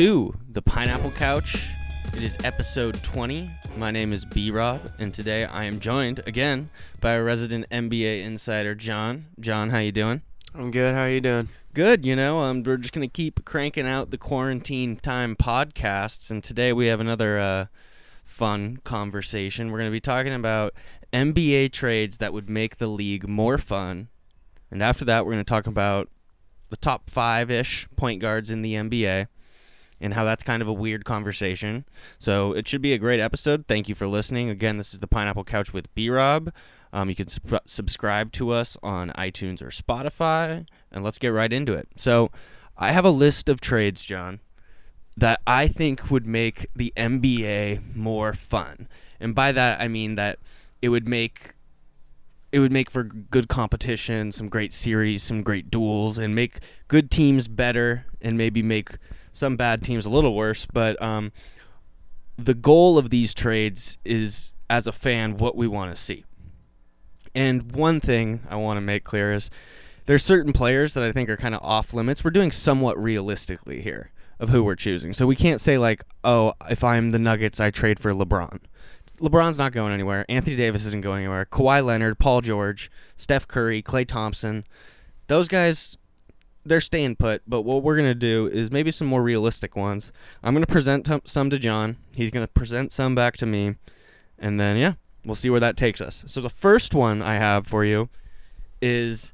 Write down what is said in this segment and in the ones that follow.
To the Pineapple Couch. It is episode 20. My name is B Rob, and today I am joined again by a resident NBA insider, John. John, how you doing? I'm good. How are you doing? Good. You know, um, we're just gonna keep cranking out the quarantine time podcasts, and today we have another uh, fun conversation. We're gonna be talking about NBA trades that would make the league more fun, and after that, we're gonna talk about the top five ish point guards in the NBA and how that's kind of a weird conversation. So it should be a great episode. Thank you for listening. Again, this is the Pineapple Couch with B Rob. Um, you can sub- subscribe to us on iTunes or Spotify, and let's get right into it. So I have a list of trades, John, that I think would make the NBA more fun. And by that, I mean that it would make it would make for good competition, some great series, some great duels, and make good teams better, and maybe make some bad teams a little worse. But um, the goal of these trades is, as a fan, what we want to see. And one thing I want to make clear is there's certain players that I think are kind of off limits. We're doing somewhat realistically here of who we're choosing. So we can't say like, oh, if I'm the Nuggets, I trade for LeBron. LeBron's not going anywhere. Anthony Davis isn't going anywhere. Kawhi Leonard, Paul George, Steph Curry, Klay Thompson, those guys, they're staying put. But what we're gonna do is maybe some more realistic ones. I'm gonna present t- some to John. He's gonna present some back to me, and then yeah, we'll see where that takes us. So the first one I have for you is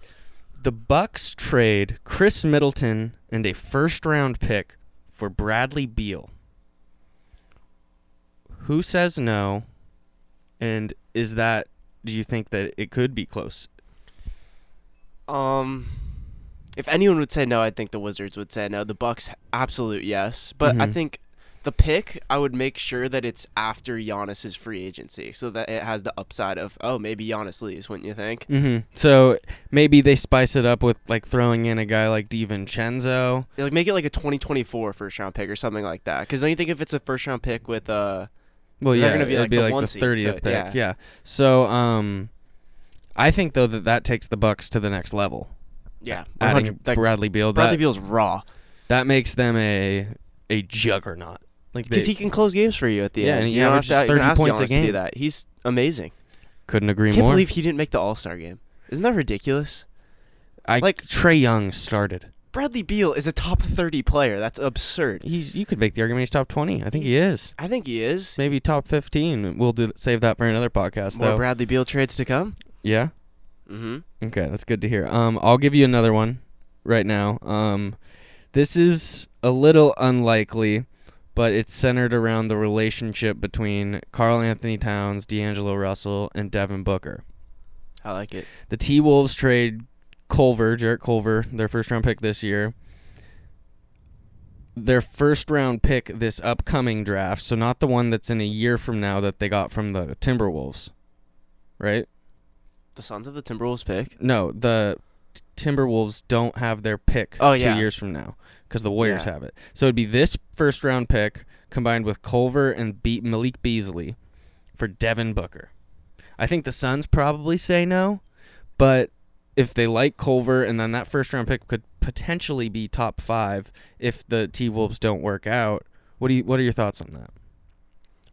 the Bucks trade Khris Middleton and a first round pick for Bradley Beal. Who says no? And is that do you think that it could be close? Um, if anyone would say no, I think the Wizards would say no. The Bucks, absolute yes. But I Mhm. think the pick, I would make sure that it's after Giannis's free agency, so that it has the upside of oh maybe Giannis leaves, wouldn't you think? Mm-hmm. So maybe they spice it up with like throwing in a guy like DiVincenzo. Like make it like a 2024 first round pick or something like that. Because don't you think if it's a first round pick with uh Well, They're yeah, gonna be it'd like be the like the thirtieth so, pick. yeah. Yeah. So, um, I think though that that takes the Bucks to the next level. Yeah, Adding 100 like, Bradley Beal, Bradley that, Beal's raw that makes them a a juggernaut. Like because he can close games for you at the Yeah, end. and he you don't have averages to, you don't 30 ask points a Giannis to do game. that. He's amazing. couldn't agree more. I can't more. believe he didn't make the All Star game. Isn't that ridiculous? I like- Trae Young started. Bradley Beal is a top 30 player. That's absurd. He's you could make the argument he's top twenty. I think he is. I think he is. Maybe top fifteen. We'll do save that for another podcast More though. Bradley Beal trades to come. yeah. Mm-hmm. Okay, that's good to hear. Um, I'll give you another one right now. Um, this is a little unlikely, but it's centered around the relationship between Karl-Anthony Towns, D'Angelo Russell, and Devin Booker. I like it. The T Wolves trade Culver, Jarrett Culver, their first round pick this year. Their first round pick this upcoming draft, so not the one that's in a year from now that they got from the Timberwolves, right? The Sons of the Timberwolves pick. No, the Timberwolves don't have their pick Oh, two yeah. years from now because the Warriors Yeah. have it. So it'd be this first round pick combined with Culver and Be- Malik Beasley for Devin Booker. I think the Suns probably say no, but if they like Culver and then that first round pick could potentially be top five if the T Wolves don't work out. What do you? What are your thoughts on that?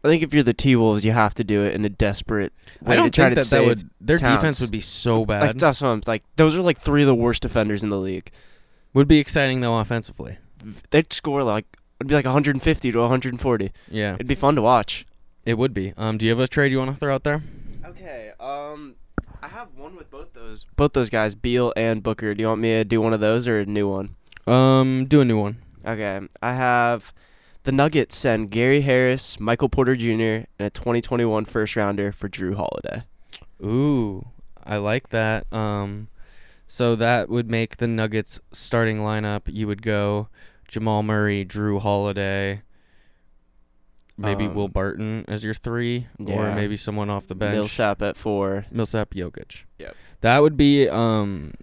I think if you're the T Wolves, you have to do it in a desperate way I don't to try think to that that save. would. Their Towns. defense would be so like bad. that's what I'm like. Those are like three of the worst defenders in the league. would be exciting though offensively. They'd score like it'd be like 150 to 140. Yeah, It'd be fun to watch. it would be. Um, do you have a trade you want to throw out there? Okay. Um, I have one with both those both those guys, Beal and Booker. Do you want me to do one of those or a new one? Um, do a new one. Okay, I have the Nuggets send Gary Harris, Michael Porter Jr., and a 2021 first rounder for Jrue Holiday. Ooh, I like that. Um, so that would make the Nuggets starting lineup. You would go Jamal Murray, Jrue Holiday, maybe Um, Will Barton as your three, or maybe someone off the bench. Millsap at four. Millsap, Jokic. Yep. That would be um,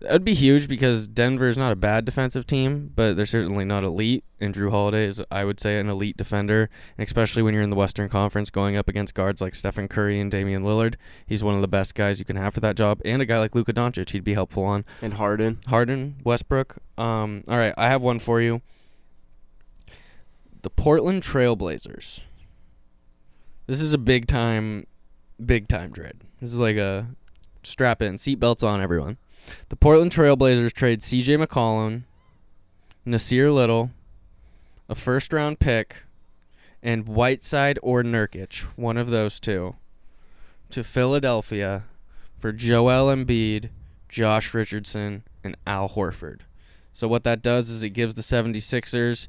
that would be huge because Denver is not a bad defensive team, but they're certainly not elite. And Jrue Holiday is, I would say, an elite defender, and especially when you're in the Western Conference, going up against guards like Stephen Curry and Damian Lillard. He's one of the best guys you can have for that job, and a guy like Luka Doncic, he'd be helpful on. And Harden. Harden, Westbrook. Um, all right, I have one for you. the Portland Trailblazers. This is a big time, big time trade. This is like a strap in, seatbelts on, everyone. The Portland Trailblazers trade C.J. McCollum, Nassir Little, a first round pick, and Whiteside or Nurkic, one of those two, to Philadelphia for Joel Embiid, Josh Richardson, and Al Horford. So what that does is it gives the 76ers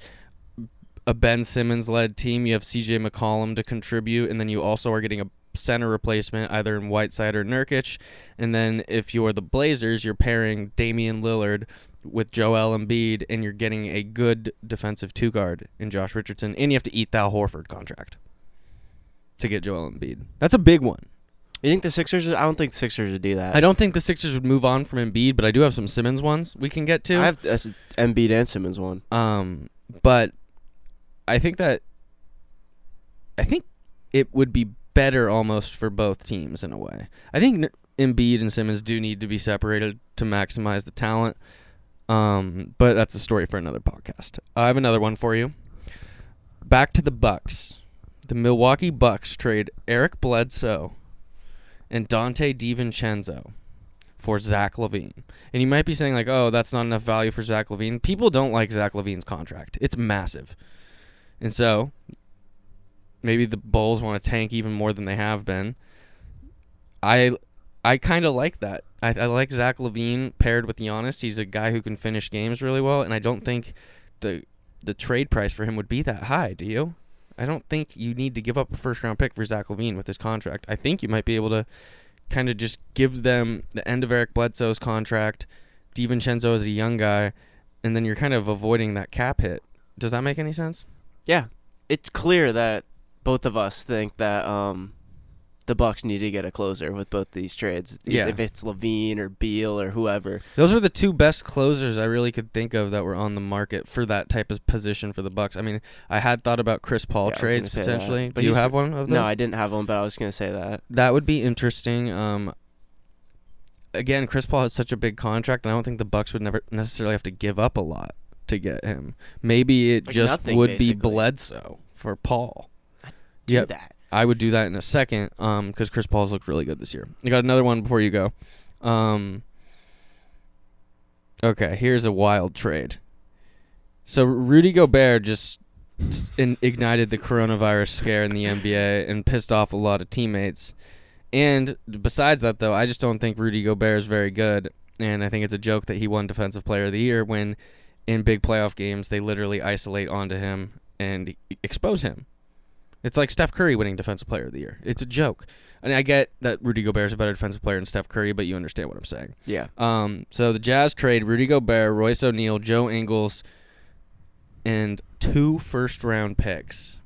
a Ben Simmons led team. You have CJ McCollum to contribute, and then you also are getting a center replacement either in Whiteside or Nurkic. And then if you're the Blazers, you're pairing Damian Lillard with Joel Embiid, and you're getting a good defensive two guard in Josh Richardson, and you have to eat that Horford contract to get Joel Embiid. That's a big one. You think the Sixers? I don't think the Sixers would do that. I don't think the Sixers would move on from Embiid, but I do have some Simmons ones we can get to. I have that's Embiid and Simmons one. Um, but I think that I think it would be better almost for both teams in a way. I think Embiid and Simmons do need to be separated to maximize the talent. Um, but that's a story for another podcast. I have another one for you. Back to the Bucks. The Milwaukee Bucks trade Eric Bledsoe and Donte DiVincenzo for Zach LaVine. And you might be saying like, "Oh, that's not enough value for Zach LaVine." People don't like Zach LaVine's contract. It's massive. And so maybe the Bulls want to tank even more than they have been. I I kind of like that. I, I like Zach LaVine paired with Giannis. He's a guy who can finish games really well, and I don't think the the trade price for him would be that high. Do you? I don't think you need to give up a first round pick for Zach LaVine with his contract. I think you might be able to kind of just give them the end of Eric Bledsoe's contract. DiVincenzo is a young guy, and then you're kind of avoiding that cap hit. Does that make any sense? Yeah, it's clear that both of us think that um, the Bucks need to get a closer with both these trades. Yeah. if it's LaVine or Beal or whoever. Those are the two best closers I really could think of that were on the market for that type of position for the Bucks. I mean, I had thought about Chris Paul Yeah, trades gonna that. potentially. But Do you have one of those? No, I didn't have one, but I was gonna say that. that would be interesting. Um, again, Chris Paul has such a big contract, and I don't think the Bucks would never necessarily have to give up a lot to get him. Maybe it Like just nothing, would be basically. Bledsoe for Paul. Do Yep. that. I would do that in a second um because Chris Paul's looked really good this year. You got another one before you go. Um Okay, here's a wild trade. So Rudy Gobert just ignited the coronavirus scare in the NBA and pissed off a lot of teammates. And besides that though, I just don't think Rudy Gobert is very good and I think it's a joke that he won defensive player of the year when in big playoff games they literally isolate onto him and expose him. It's like Steph Curry winning Defensive Player of the Year. It's a joke. And I get that Rudy Gobert is a better defensive player than Steph Curry, but you understand what I'm saying. Yeah. Um, so the Jazz trade Rudy Gobert, Royce O'Neale, Joe Ingles, and two first round picks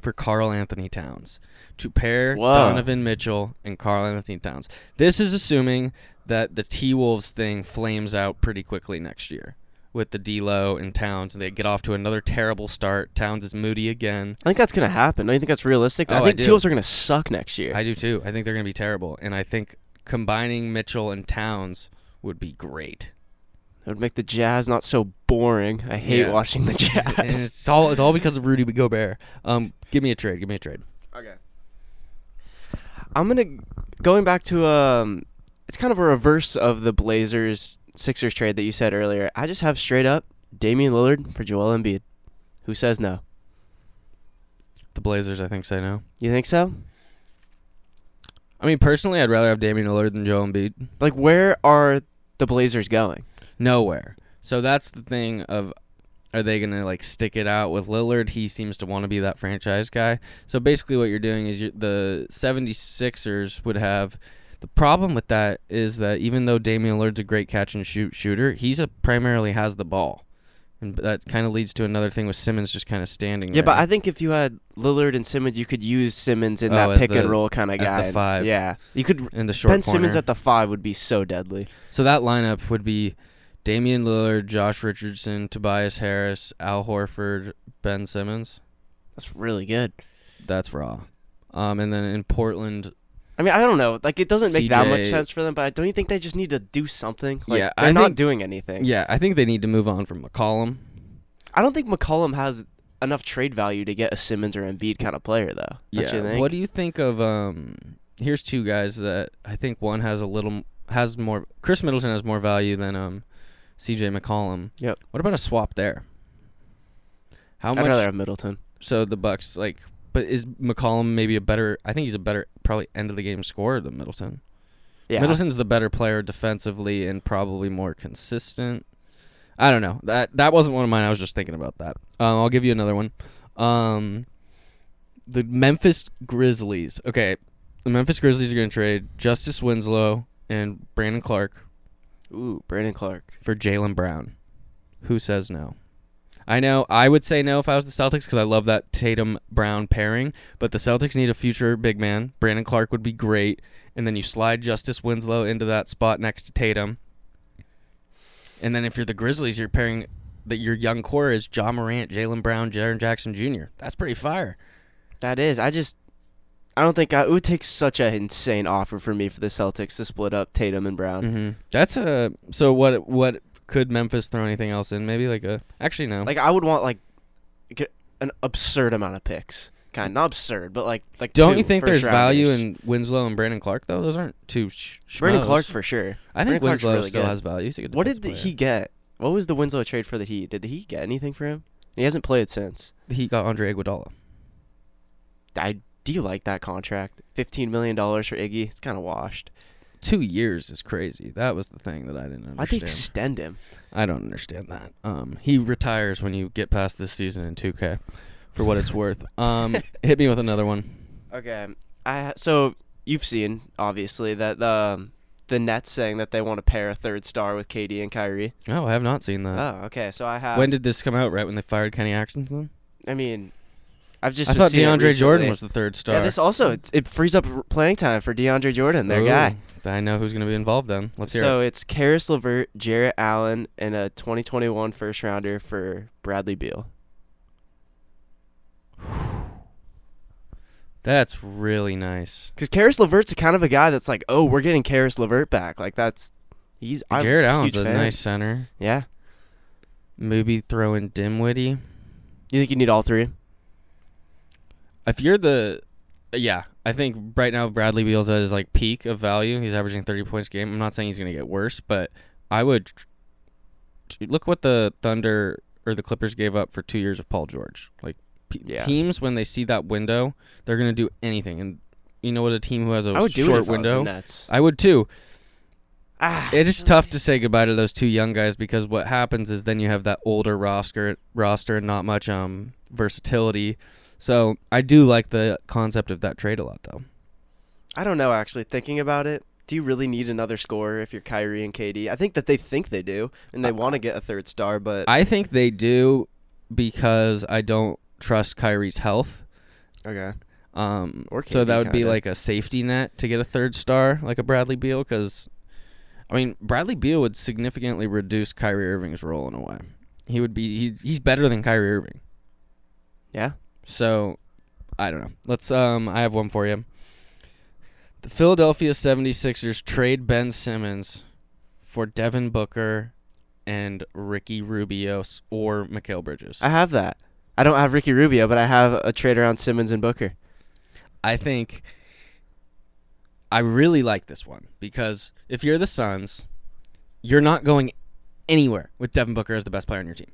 for Karl-Anthony Towns to pair Whoa. Donovan Mitchell and Karl-Anthony Towns. This is assuming that the T Wolves thing flames out pretty quickly next year with the D'Lo and Towns, and they get off to another terrible start. Towns is moody again. I think that's gonna happen. Don't you think that's realistic? Oh, I I think do. Teals are gonna suck next year. I do too. I think they're going to be terrible, and I think combining Mitchell and Towns would be great. It would make the Jazz not so boring. I hate Yeah. watching the and Jazz. it's all it's all because of Rudy Gobert. Um, give me a trade. Give me a trade. Okay. I'm gonna going back to um, it's kind of a reverse of the Blazers Sixers trade that you said earlier. I just have straight up Damian Lillard for Joel Embiid. Who says no? The Blazers, I think, say no. You think so? I mean, personally, I'd rather have Damian Lillard than Joel Embiid. Like, where are the Blazers going? Nowhere. So that's the thing of are they going to like stick it out with Lillard? He seems to want to be that franchise guy. So basically what you're doing is you're, the 76ers would have the problem with that is that even though Damian Lillard's a great catch and shoot shooter, he's a primarily has the ball. And that kind of leads to another thing with Simmons just kind of standing Yeah, there. but I think if you had Lillard and Simmons, you could use Simmons in Oh, that pick the- and roll kind of as guy. the five. Yeah, you could. in the short Ben Simmons at the five would be so deadly. So that lineup would be Damian Lillard, Josh Richardson, Tobias Harris, Al Horford, Ben Simmons. That's really good. That's raw. Um, and then in Portland, I mean, I don't know. Like, it doesn't make that much sense for them, but don't you think they just need to do something? Like, Yeah, they're I not think- doing anything. yeah, I think they need to move on from McCollum. I don't think McCollum has enough trade value to get a Simmons or Embiid kind of player, though. Yeah. Don't you think? What do you think of um here's two guys that I think one has a little has more Khris Middleton has more value than um CJ McCollum. Yep. What about a swap there? How I'd much rather have Middleton. so the Bucks like but is McCollum maybe a better I think he's a better probably end of the game scorer than Middleton. Yeah. Middleton's the better player defensively and probably more consistent. I don't know. That that wasn't one of mine. I was just thinking about that. Um, I'll give you another one. Um, the Memphis Grizzlies. Okay, the Memphis Grizzlies are going to trade Justice Winslow and Brandon Clarke Ooh, Brandon Clarke. for Jaylen Brown. Who says no? I know I would say no if I was the Celtics because I love that Tatum Brown pairing, but the Celtics need a future big man. Brandon Clarke would be great, and then you slide Justice Winslow into that spot next to Tatum. And then if you're the Grizzlies, you're pairing that your young core is Ja Morant, Jaylen Brown, Jaren Jackson Jr. That's pretty fire. That is. I just. I don't think I, it would take such an insane offer for me for the Celtics to split up Tatum and Brown. hmm That's a so what what could Memphis throw anything else in? Maybe like a actually no. Like I would want like get an absurd amount of picks. Kind of not absurd, but like like. Don't you think there's value in Winslow and Brandon Clarke though? Those aren't two. Sh- Brandon. Clark for sure? I think Brandon Winslow really still good. has value. He's a good What did the, he get? What was the Winslow trade for the Heat? Did the Heat get anything for him? He hasn't played since. player. He got Andre Iguodala. I do you like that contract? Fifteen million dollars for Iggy. It's kind of washed. Two years is crazy. That was the thing that I didn't understand. Why'd they extend him? I don't understand that. Um, he retires when you get past this season in 2K, for what it's worth. Um, hit me with another one. Okay, I so you've seen obviously that the um, the Nets saying that they want to pair a third star with KD and Kyrie. Oh, I have not seen that. Oh, okay. So I have. when did this come out? Right when they fired Kenny Atkinson? I mean, I've just I thought DeAndre Jordan was the third star. Yeah, this also it's, it frees up playing time for DeAndre Jordan, their Ooh, guy. I know who's going to be involved then. Let's hear So it. it's Caris LeVert, Jarrett Allen, and a 2021 first rounder for Bradley Beal. That's really nice. Because Caris LeVert's the kind of a guy that's like, oh, we're getting Caris LeVert back. Like that's he's I'm Jared a Allen's a fan. nice center. Yeah. Maybe throw in Dinwiddie. You think you need all three? If you're the, yeah, I think right now Bradley Beal's at his like peak of value. He's averaging 30 points a game. I'm not saying he's going to get worse, but I would look what the Thunder or the Clippers gave up for two years of Paul George. Like Yeah. teams when they see that window, they're going to do anything. And you know what? A team who has a I would short if I window. I would too. Ah, It is tough to say goodbye to those two young guys because what happens is then you have that older roster roster and not much um versatility. So I do like the concept of that trade a lot though. I don't know. Actually, thinking about it, do you really need another scorer if you're Kyrie and KD? I think that they think they do, and they Uh, want to get a third star, but I think they do because I don't trust Kyrie's health. okay. Um, Or so that would be kinda. like a safety net to get a third star, like a Bradley Beal, because I mean Bradley Beal would significantly reduce Kyrie Irving's role in a way. He would be he's he's better than Kyrie Irving. Yeah. So, I don't know. Let's um I have one for you. The Philadelphia 76ers trade Ben Simmons for Devin Booker and Ricky Rubio or Mikal Bridges. I have that. I don't have Ricky Rubio, but I have a trade around Simmons and Booker. I think I really like this one because if you're the Suns, you're not going anywhere with Devin Booker as the best player on your team.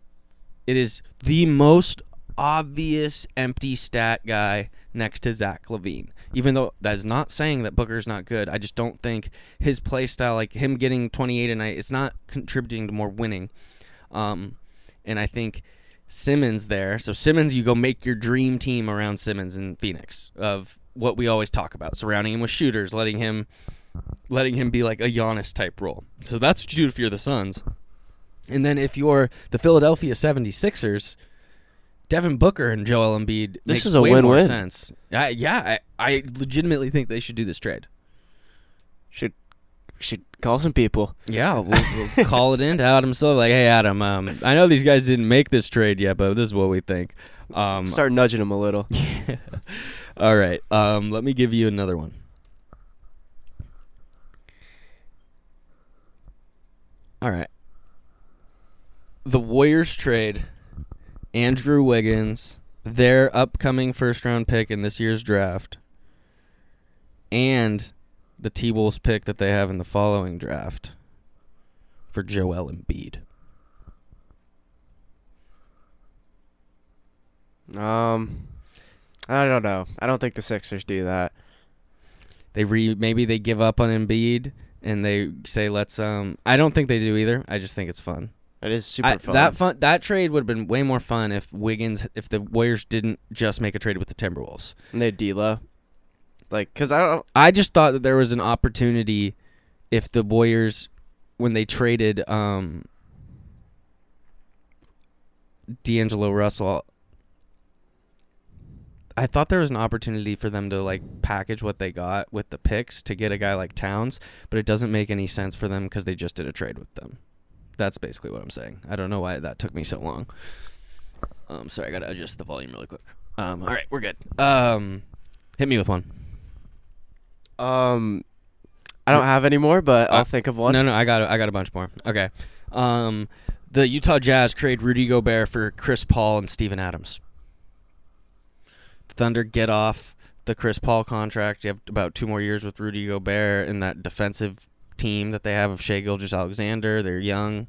It is the most obvious empty stat guy next to Zach LaVine. Even though that is not saying that Booker's not good, I just don't think his play style, like him getting 28 a night, it's not contributing to more winning. Um, and I think Simmons there. So Simmons, you go make your dream team around Simmons in Phoenix of what we always talk about, surrounding him with shooters, letting him letting him be like a Giannis type role. So that's what you do if you're the Suns. And then if you're the Philadelphia 76ers, Devin Booker and Joel Embiid This is a way more win-win. sense. I, yeah, I, I legitimately think they should do this trade. Should should call some people. Yeah, we'll, we'll call it in to Adam Silver. Like, hey, Adam, um, I know these guys didn't make this trade yet, but this is what we think. Um, Start nudging them a little. All right. Um, let me give you another one. All right. The Warriors trade Andrew Wiggins, their upcoming first round pick in this year's draft, and the T Wolves pick that they have in the following draft for Joel Embiid. Um, I don't know. I don't think the Sixers do that. They re maybe they give up on Embiid and they say let's um I don't think they do either. I just think it's fun. It is super I- fun. That fun that trade would have been way more fun if Wiggins if the Warriors didn't just make a trade with the Timberwolves. and they D'Lo. Like, cause I don't. I just thought that there was an opportunity if the Warriors when they traded um D'Angelo Russell I thought there was an opportunity for them to like package what they got with the picks to get a guy like Towns, but it doesn't make any sense for them because they just did a trade with them. That's basically what I'm saying. I don't know why that took me so long. Um, sorry, I gotta adjust the volume really quick. Um, all right, we're good. Um, hit me with one. Um, I don't have any more, but I'll Uh, think of one. No, no, I got a, I got a bunch more. Okay. Um, the Utah Jazz trade Rudy Gobert for Chris Paul and Steven Adams. Thunder get off the Chris Paul contract. You have about two more years with Rudy Gobert in that defensive team that they have of Shai Gilgeous-Alexander. They're young.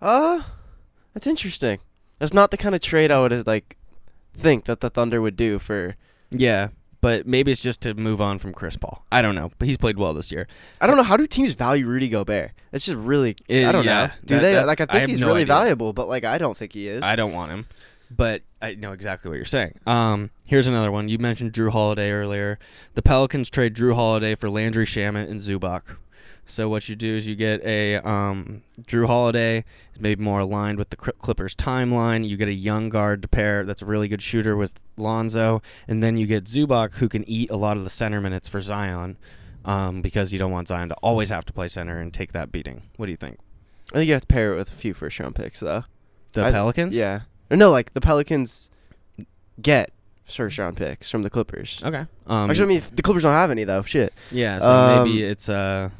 Uh, that's interesting. That's not the kind of trade I would uh, like think that the Thunder would do for. Yeah, but maybe it's just to move on from Chris Paul. I don't know, but he's played well this year. I don't know how do teams value Rudy Gobert. It's just really. It- I don't yeah, know. Do that- they like? I I think have he's no really idea. valuable, but like I don't think he is. I don't want him, but I know exactly what you're saying. Um, here's another one. You mentioned Jrue Holiday earlier. The Pelicans trade Jrue Holiday for Landry Shamet and Zubac. So what you do is you get a um, Jrue Holiday is maybe more aligned with the Clippers timeline. You get a young guard to pair that's a really good shooter with Lonzo, and then you get Zubac who can eat a lot of the center minutes for Zion. Um, because you don't want Zion to always have to play center and take that beating. What do you think? I think you have to pair it with a few first round picks though. The I- Pelicans? Yeah. Or no, like the Pelicans get first round picks from the Clippers. Okay. Um, Actually, I mean, the Clippers don't have any though. Shit. Yeah, so Um, maybe it's uh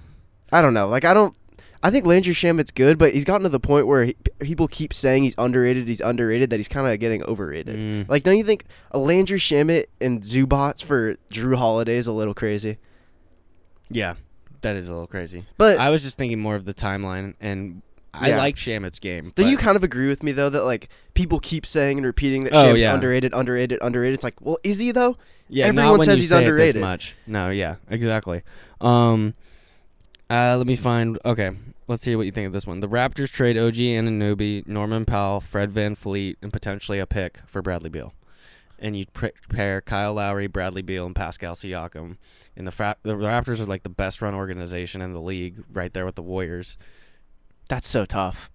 I don't know. Like I don't. I think Landry Shamet's good, but he's gotten to the point where he, people keep saying he's underrated. He's underrated. That he's kind of getting overrated. mm, Like, don't you think a Landry Shamet and Zubac for Jrue Holiday is a little crazy? yeah, that is a little crazy. But I was just thinking more of the timeline, and I Yeah. like Shamet's game. Then you kind of agree with me though that like people keep saying and repeating that Oh, Shamet's yeah. underrated, underrated, underrated. It's like, well, is he though? yeah, everyone says he's say underrated. much. No, yeah, exactly. Um, uh, let me find. Okay, let's see what you think of this one. The Raptors trade OG and Anunoby, Norman Powell, Fred VanVleet, and potentially a pick for Bradley Beal. And you pair Kyle Lowry, Bradley Beal, and Pascal Siakam. And the, fra- the Raptors are like the best run organization in the league, right there with the Warriors. That's so tough.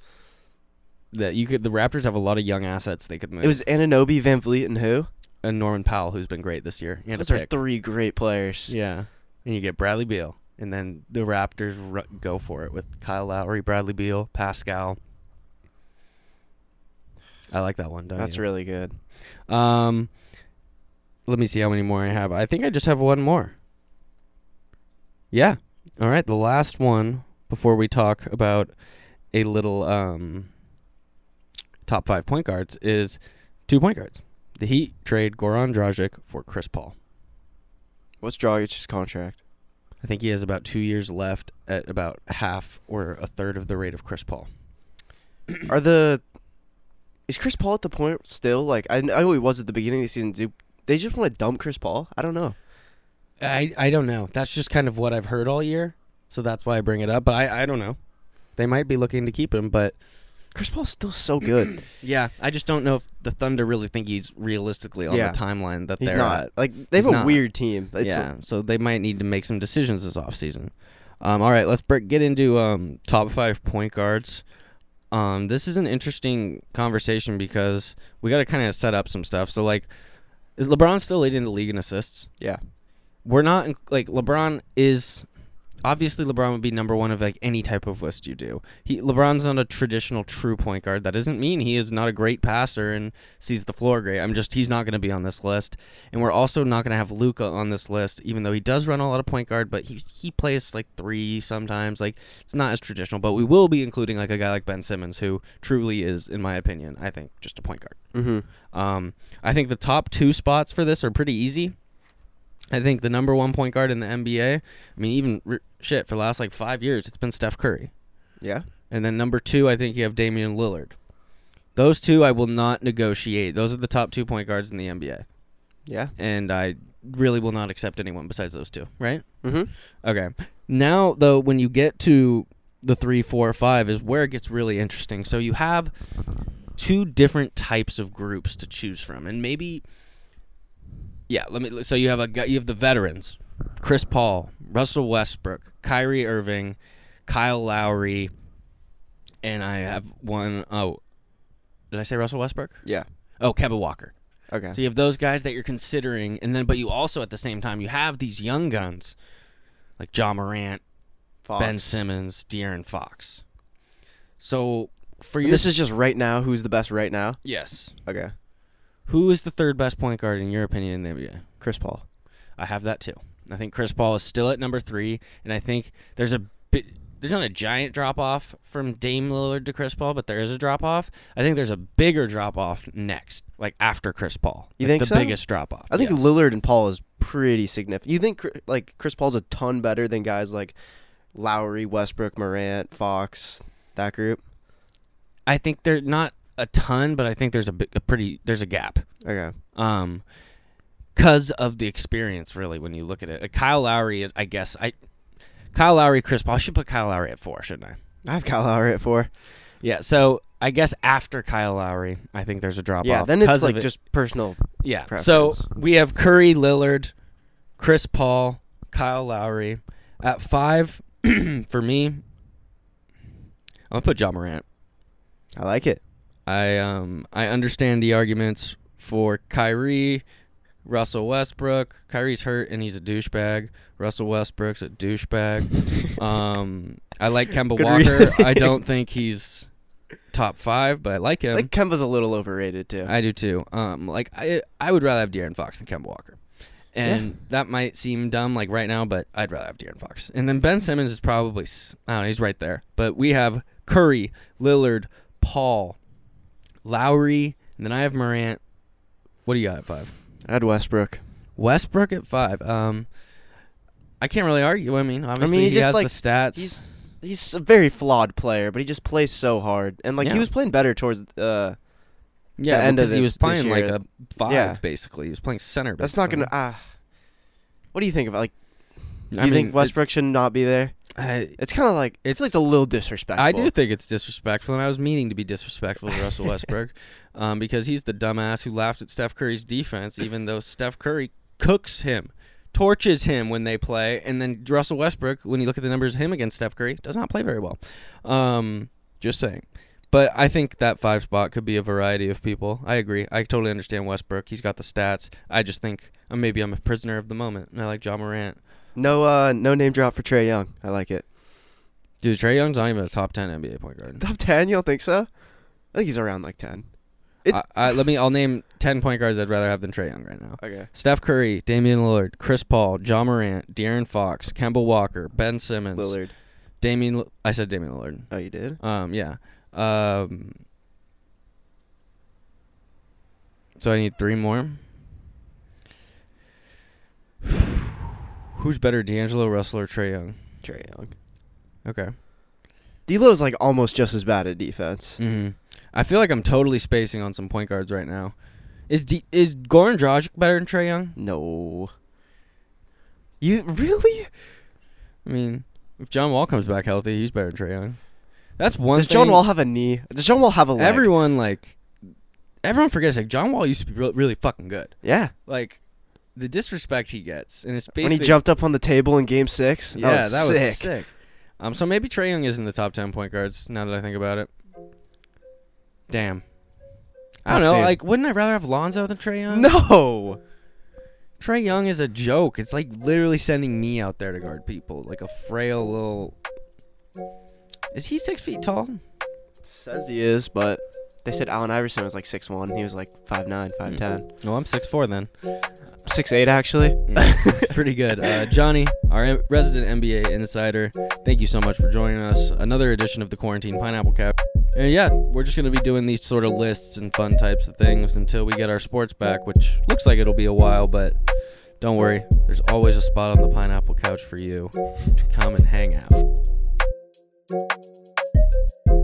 that you could the Raptors have a lot of young assets they could move. It was Anunoby, Van Vliet, and who? and Norman Powell who's been great this year. Those are pick. three great players. Yeah, and you get Bradley Beal, and then the Raptors r- go for it with Kyle Lowry, Bradley Beal, Pascal. I like that one. Don't That's you? really good. Um, let me see how many more I have. I think I just have one more. Yeah. All right. The last one before we talk about a little um, top five point guards is two point guards. The Heat trade Goran Dragic for Chris Paul. What's Dragic's contract? I think he has about two years left at about half or a third of the rate of Chris Paul. Are the is Chris Paul at the point still like I, I know he was at the beginning of the season. Do they just want to dump Chris Paul? I don't know. I I don't know. That's just kind of what I've heard all year, so that's why I bring it up. But I I don't know. They might be looking to keep him, but Chris Paul's still so good. yeah, I just don't know if the Thunder really think he's realistically on Yeah. the timeline that He's they're not at. like they have He's a not. weird team. It's yeah, so they might need to make some decisions this offseason. Um, all right, let's break, get into um, top five point guards. Um, this is an interesting conversation because we got to kind of set up some stuff. So, like, is LeBron still leading the league in assists? yeah. We're not in, like LeBron is obviously LeBron would be number one of like any type of list you do. He LeBron's not a traditional true point guard. That doesn't mean he is not a great passer and sees the floor great. I'm just he's not going to be on this list, and we're also not going to have Luka on this list, even though he does run a lot of point guard, but he he plays like three sometimes. Like it's not as traditional, but we will be including like a guy like Ben Simmons, who truly is, in my opinion, I think just a point guard. Mm-hmm. Um, I think the top two spots for this are pretty easy. I think the number one point guard in the NBA. I mean, even r- shit for the last like five years, it's been Steph Curry. Yeah. And then number two, I think you have Damian Lillard. Those two, I will not negotiate. Those are the top two point guards in the NBA, Yeah. and I really will not accept anyone besides those two. Right? Mm-hmm. Okay. Now, though, when you get to the three, four, five, is where it gets really interesting. So you have two different types of groups to choose from, and maybe, yeah. Let me. So you have a you have the veterans, Chris Paul, Russell Westbrook, Kyrie Irving, Kyle Lowry, and I have one oh did I say Russell Westbrook? Yeah. Oh, Kemba Walker. Okay. So you have those guys that you're considering, and then but you also at the same time you have these young guns like Ja Morant, Fox. Ben Simmons, De'Aaron Fox. So for you, This is just right now. Who's the best right now? yes. Okay. Who is the third best point guard in your opinion in the NBA? Chris Paul. I have that too. I think Chris Paul is still at number three, and I think there's a bit. There's not a giant drop off from Dame Lillard to Chris Paul, but there is a drop off. I think there's a bigger drop off next, like after Chris Paul. You Like think the so? biggest drop off? I think Lillard and Paul is pretty significant. You think like Chris Paul's a ton better than guys like Lowry, Westbrook, Morant, Fox, that group? I think they're not a ton, but I think there's a, big, a pretty there's a gap. Okay. Um, because of the experience, really, when you look at it. Uh, Kyle Lowry is, I guess, I Kyle Lowry, Chris Paul. I should put Kyle Lowry at four, shouldn't I? I have Kyle Lowry at four. Yeah. So I guess after Kyle Lowry, I think there's a drop Yeah, off. then it's like it. just personal. yeah. preference. So we have Curry, Lillard, Chris Paul, Kyle Lowry at five. for me, I'm gonna put Ja Morant. I like it. I um I understand the arguments for Kyrie, Russell Westbrook. Kyrie's hurt and he's a douchebag. Russell Westbrook's a douchebag. um, I like Kemba Good Walker. reason. I don't think he's top five, but I like him. like Kemba's a little overrated too. I do too. Um, like I I would rather have De'Aaron Fox than Kemba Walker. And that might seem dumb like right now, but I'd rather have De'Aaron Fox. And then Ben Simmons is probably I don't know, he's right there. But we have Curry, Lillard, Paul, Lowry, and then I have Morant. What do you got at five? I had Westbrook. Westbrook at five. Um, I can't really argue. I mean, obviously I he he, just, has like, the stats. He's he's a very flawed player, but he just plays so hard. And like Yeah. he was playing better towards uh yeah, end of because he was playing like a five Yeah. basically. He was playing center. that's not gonna ah what do you think about like do I you mean, think Westbrook should not be there? I, It's kind of like It's- like a little disrespectful. I do think it's disrespectful, and I was meaning to be disrespectful to Russell Westbrook, um, because he's the dumbass who laughed at Steph Curry's defense, even though Steph Curry cooks him, torches him when they play, and then Russell Westbrook, when you look at the numbers, him against Steph Curry does not play very well. Um, just saying. But I think that five spot could be a variety of people. I agree. I totally understand Westbrook. He's got the stats. I just think uh, maybe I'm a prisoner of the moment, and I like Ja Morant. No uh no name drop for Trae Young. I like it. Dude, Trae Young's not even a top ten NBA point guard. Top 10, you don't think so? I think he's around like 10. It- I, I, let me. I'll name ten point guards I'd rather have than Trae Young right now. Okay. Steph Curry, Damian Lillard, Chris Paul, Ja Morant, De'Aaron Fox, Kemba Walker, Ben Simmons, Lillard. Damian. Li- I said Damian Lillard. Oh, you did? Um, yeah. Um. So I need three more. Who's better, D'Angelo Russell or Trae Young? Trae Young. Okay. D'Lo's like almost just as bad at defense. hmm I feel like I'm totally spacing on some point guards right now. Is D- is Goran Dragic better than Trae Young? No. You really? I mean, if John Wall comes back healthy, he's better than Trae Young. That's one. Does John thing- Wall have a knee? Does John Wall have a leg? Everyone like, everyone forgets like John Wall used to be really, really fucking good. yeah. Like, the disrespect he gets, and it's When he jumped up on the table in Game Six, Yeah, that was that sick. was sick. Um, so maybe Trae Young is in the top ten point guards. Now that I think about it, damn. I don't know. Like, wouldn't I rather have Lonzo than Trae Young? No. Trae Young is a joke. It's like literally sending me out there to guard people, like a frail little. Is he six feet tall? Says he is, but they said Allen Iverson was like six one. He was like 5'9", 5'10". No, I'm six four then. Six eight actually. Yeah, pretty good. Uh, Johnny, our resident NBA insider, thank you so much for joining us. Another edition of the Quarantine Pineapple Couch. And yeah, we're just going to be doing these sort of lists and fun types of things until we get our sports back, which looks like it'll be a while, but don't worry. There's always a spot on the Pineapple Couch for you to come and hang out. Thank you.